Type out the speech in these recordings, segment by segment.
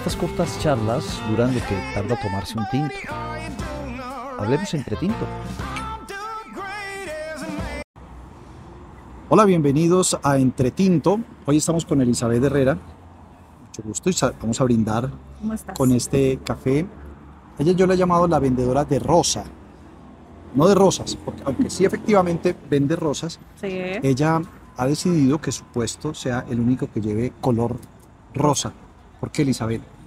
Estas cortas charlas duran lo que tarda tomarse un tinto. Hablemos entre tinto. Hola, bienvenidos a Entretinto. Hoy estamos con Elizabeth Herrera. Mucho gusto y vamos a brindar con este café. Ella yo la he llamado la vendedora de rosa. No de rosas, porque aunque sí efectivamente vende rosas, ella ha decidido que su puesto sea el único que lleve color rosa. ¿Por qué Elizabeth?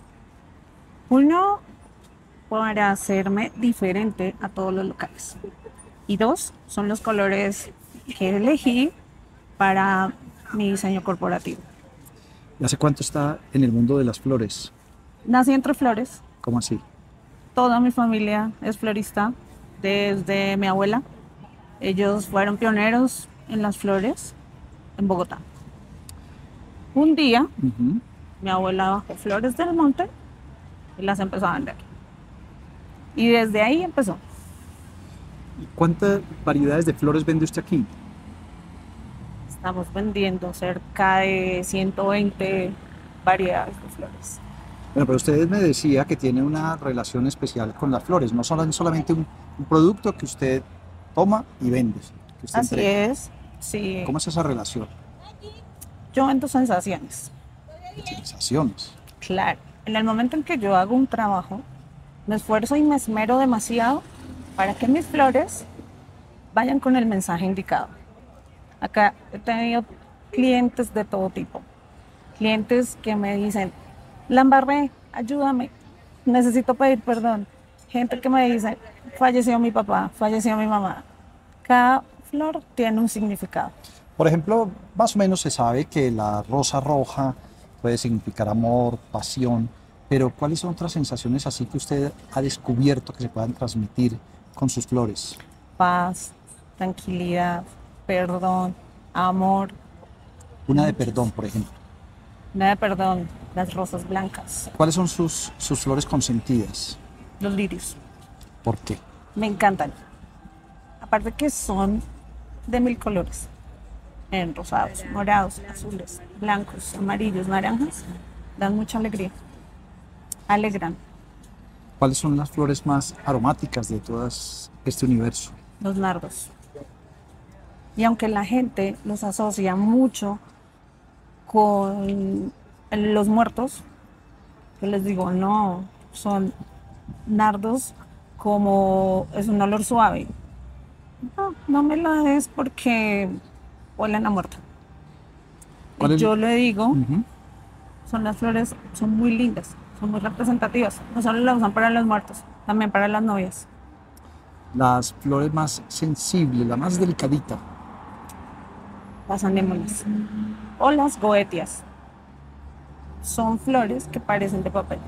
Uno, para hacerme diferente a todos los locales. Y dos, son los colores que elegí para mi diseño corporativo. ¿Y hace cuánto está en el mundo de las flores? Nací entre flores. ¿Cómo así? Toda mi familia es florista, desde mi abuela. Ellos fueron pioneros en las flores en Bogotá. Un día, mi abuela bajó flores del monte y las empezó a vender. Y desde ahí empezó. ¿Cuántas variedades de flores vende usted aquí? Estamos vendiendo cerca de 120 variedades de flores. Bueno, pero usted me decía que tiene una relación especial con las flores, no son solamente un, producto que usted toma y vende. Así es, sí. ¿Cómo es esa relación? Yo vendo sensaciones. Sensaciones. Claro. En el momento en que yo hago un trabajo, me esfuerzo y me esmero demasiado para que mis flores vayan con el mensaje indicado. Acá he tenido clientes de todo tipo. Clientes que me dicen, Lambarré, ayúdame, necesito pedir perdón. Gente que me dice, falleció mi papá, falleció mi mamá. Cada flor tiene un significado. Por ejemplo, más o menos se sabe que la rosa roja puede significar amor, pasión, pero ¿cuáles son otras sensaciones así que usted ha descubierto que se puedan transmitir con sus flores? Paz, tranquilidad, perdón, amor. Una de perdón, por ejemplo. Una de perdón, las rosas blancas. ¿Cuáles son sus, sus flores consentidas? Los lirios. ¿Por qué? Me encantan. Aparte que son de mil colores. En rosados, morados, azules, blancos, amarillos, naranjas. Dan mucha alegría. Alegran. ¿Cuáles son las flores más aromáticas de todo este universo? Los nardos. Y aunque la gente los asocia mucho con los muertos, yo les digo, no, son nardos como es un olor suave. No, no me la des porque huelen a muerto. Y yo le digo, son las flores, son muy lindas, son muy representativas. No solo las usan para los muertos, también para las novias. Las flores más sensibles, la más delicadita, las anémonas o las goetias. Son flores que parecen de papel.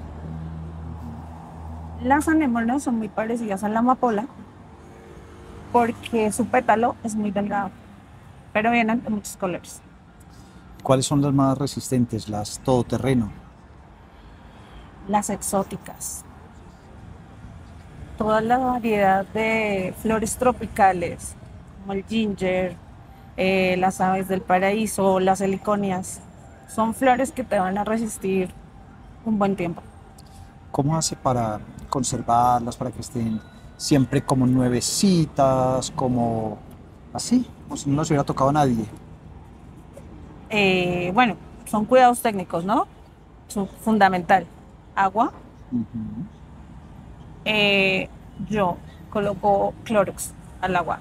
Las anémonas son muy parecidas a la amapola porque su pétalo es muy delgado, pero vienen de muchos colores. ¿Cuáles son las más resistentes, las todoterreno? Las exóticas. Toda la variedad de flores tropicales, como el ginger, eh, las aves del paraíso, las heliconias. Son flores que te van a resistir un buen tiempo. ¿Cómo hace para conservarlas, para que estén siempre como nuevecitas, como así, como si no nos hubiera tocado a nadie? Eh, bueno, son cuidados técnicos, ¿no? Son fundamental. Agua. Eh, yo coloco Clorox al agua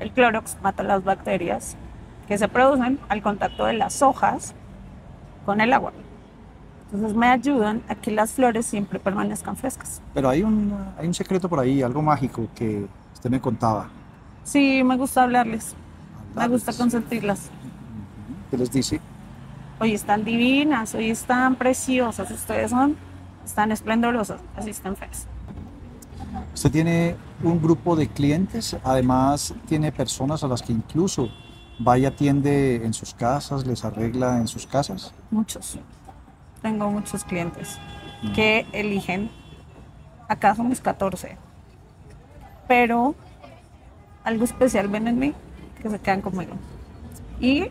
el Clorox mata las bacterias que se producen al contacto de las hojas con el agua. Entonces me ayudan a que las flores siempre permanezcan frescas. Pero hay un, hay un secreto por ahí, algo mágico que usted me contaba. Sí, me gusta hablarles. Me gusta consentirlas. ¿Qué les dice? Hoy están divinas, hoy están preciosas, ustedes son, están esplendorosas, así están feas. Usted tiene un grupo de clientes, además tiene personas a las que incluso vaya atiende en sus casas, les arregla en sus casas. Muchos. Tengo muchos clientes mm. que eligen, acá somos 14, pero algo especial ven en mí que se quedan conmigo. Y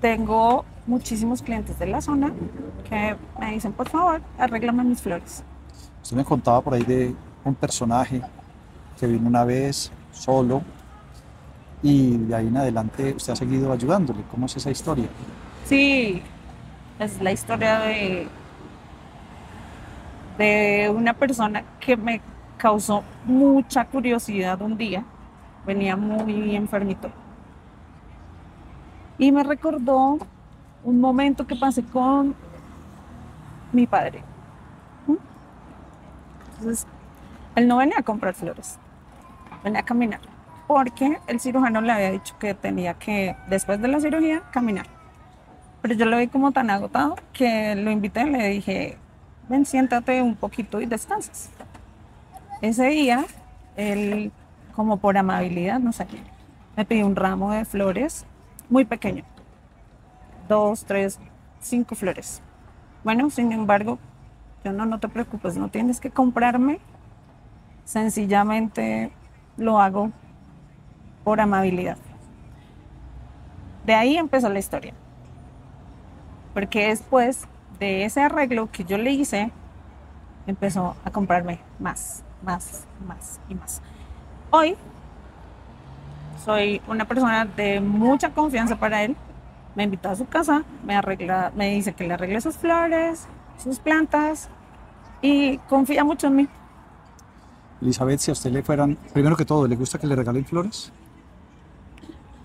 tengo muchísimos clientes de la zona que me dicen, por favor, arréglame mis flores. Usted me contaba por ahí de un personaje que vino una vez solo y de ahí en adelante usted ha seguido ayudándole. ¿Cómo es esa historia? Sí, es la historia de, de una persona que me causó mucha curiosidad un día. Venía muy enfermito. Y me recordó un momento que pasé con mi padre. ¿Mm? Entonces, él no venía a comprar flores, venía a caminar, porque el cirujano le había dicho que tenía que, después de la cirugía, caminar. Pero yo lo vi como tan agotado que lo invité y le dije, ven, siéntate un poquito y descansas. Ese día, él, como por amabilidad, no sé, me pidió un ramo de flores muy pequeño. Dos, tres, cinco flores. Bueno, sin embargo, yo no, no te preocupes, no tienes que comprarme. Sencillamente lo hago por amabilidad. De ahí empezó la historia. Porque después de ese arreglo que yo le hice, empezó a comprarme más, más, más y más. Hoy soy una persona de mucha confianza para él. Me invita a su casa, me arregla, me dice que le arregle sus flores, sus plantas y confía mucho en mí. Elizabeth, si a usted le fueran, primero que todo, ¿le gusta que le regalen flores?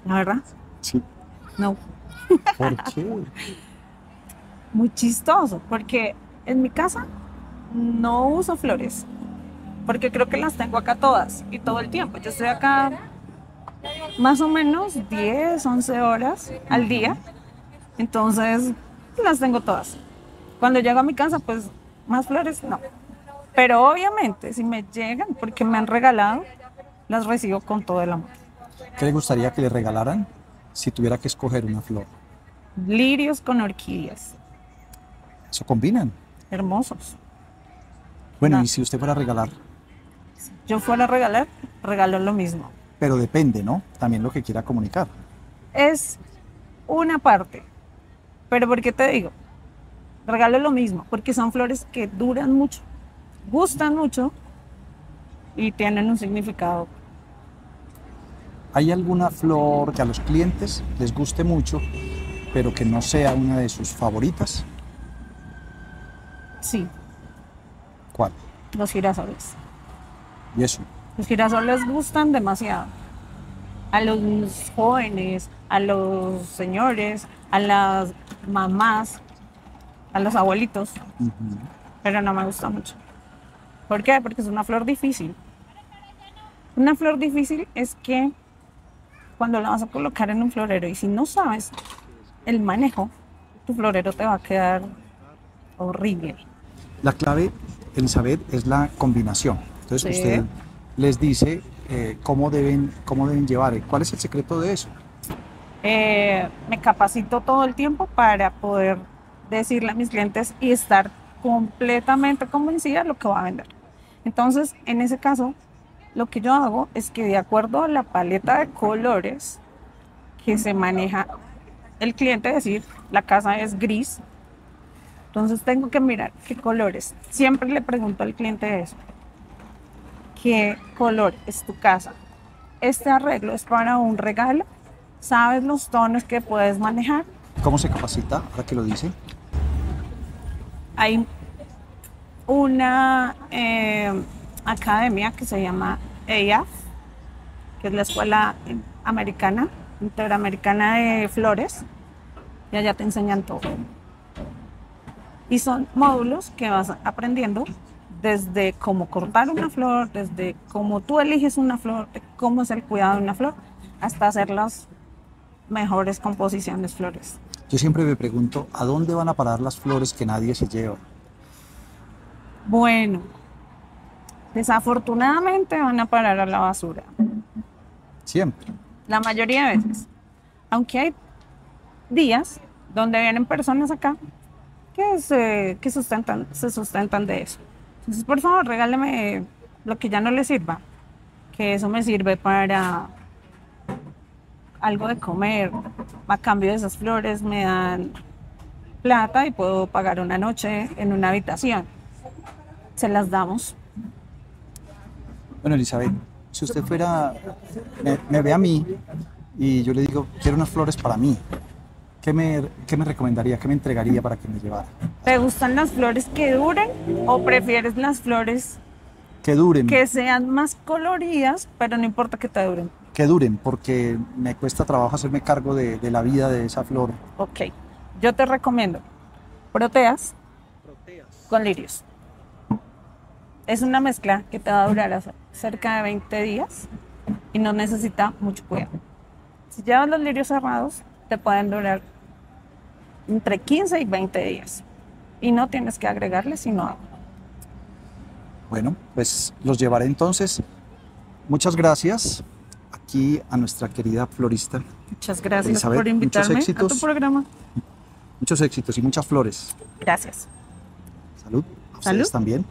¿La verdad? Sí. No. ¿Por qué? Muy chistoso, porque en mi casa no uso flores, porque creo que las tengo acá todas y todo el tiempo. Yo estoy acá más o menos 10, 11 horas al día, entonces las tengo todas. Cuando llego a mi casa, pues más flores no. Pero obviamente, si me llegan, porque me han regalado, las recibo con todo el amor. ¿Qué le gustaría que le regalaran si tuviera que escoger una flor? Lirios con orquídeas. ¿Eso combinan? Hermosos. Bueno, y si usted fuera a regalar. Yo fuera a regalar, regalo lo mismo. Pero depende, ¿no? También lo que quiera comunicar. Es una parte. Pero ¿por qué te digo? Regalo lo mismo, porque son flores que duran mucho, gustan mucho y tienen un significado. ¿Hay alguna flor que a los clientes les guste mucho, pero que no sea una de sus favoritas? Sí. ¿Cuál? Los girasoles. ¿Y eso? Los girasoles gustan demasiado. A los jóvenes, a los señores, a las mamás, a los abuelitos. Pero no me gusta mucho. ¿Por qué? Porque es una flor difícil. Una flor difícil es que cuando la vas a colocar en un florero y si no sabes el manejo, tu florero te va a quedar horrible. La clave, Elizabeth, es la combinación. Entonces Sí. usted les dice eh, cómo, deben, cómo deben llevar. ¿Cuál es el secreto de eso? Eh, me capacito todo el tiempo para poder decirle a mis clientes y estar completamente convencida de lo que va a vender. Entonces, en ese caso, lo que yo hago es que de acuerdo a la paleta de colores que se maneja el cliente, es decir, la casa es gris, entonces tengo que mirar qué colores. Siempre le pregunto al cliente eso. ¿Qué color es tu casa? Este arreglo es para un regalo. ¿Sabes los tonos que puedes manejar? ¿Cómo se capacita? Ahora que lo dice. Hay una eh, academia que se llama EIAF, que es la Escuela Americana, Interamericana de Flores, y allá te enseñan todo. Y son módulos que vas aprendiendo desde cómo cortar una flor, desde cómo tú eliges una flor, de cómo es el cuidado de una flor, hasta hacer las mejores composiciones flores. Yo siempre me pregunto, ¿a dónde van a parar las flores que nadie se lleva? Bueno, desafortunadamente van a parar a la basura, Siempre. la mayoría de veces. Aunque hay días donde vienen personas acá que se, que sustentan, se sustentan de eso. Entonces, por favor, regáleme lo que ya no le sirva, que eso me sirve para algo de comer. A cambio de esas flores me dan plata y puedo pagar una noche en una habitación. Se las damos. Bueno, Elizabeth, si usted fuera, me, ve a mí y yo le digo, quiero unas flores para mí, ¿qué me, ¿qué me recomendaría, qué me entregaría para que me llevara? ¿Te gustan las flores que duren o prefieres las flores que duren? Que sean más coloridas, pero no importa que te duren. Que duren, porque me cuesta trabajo hacerme cargo de, de la vida de esa flor. Ok, yo te recomiendo proteas, proteas. con lirios. Es una mezcla que te va a durar cerca de 20 días y no necesita mucho cuidado. Si llevas los lirios cerrados, te pueden durar entre 15 y 20 días. Y no tienes que agregarle sino agua. Bueno, pues los llevaré entonces. Muchas gracias aquí a nuestra querida florista. Muchas gracias por invitarme a tu programa. Muchos éxitos y muchas flores. Gracias. Salud. A ustedes también.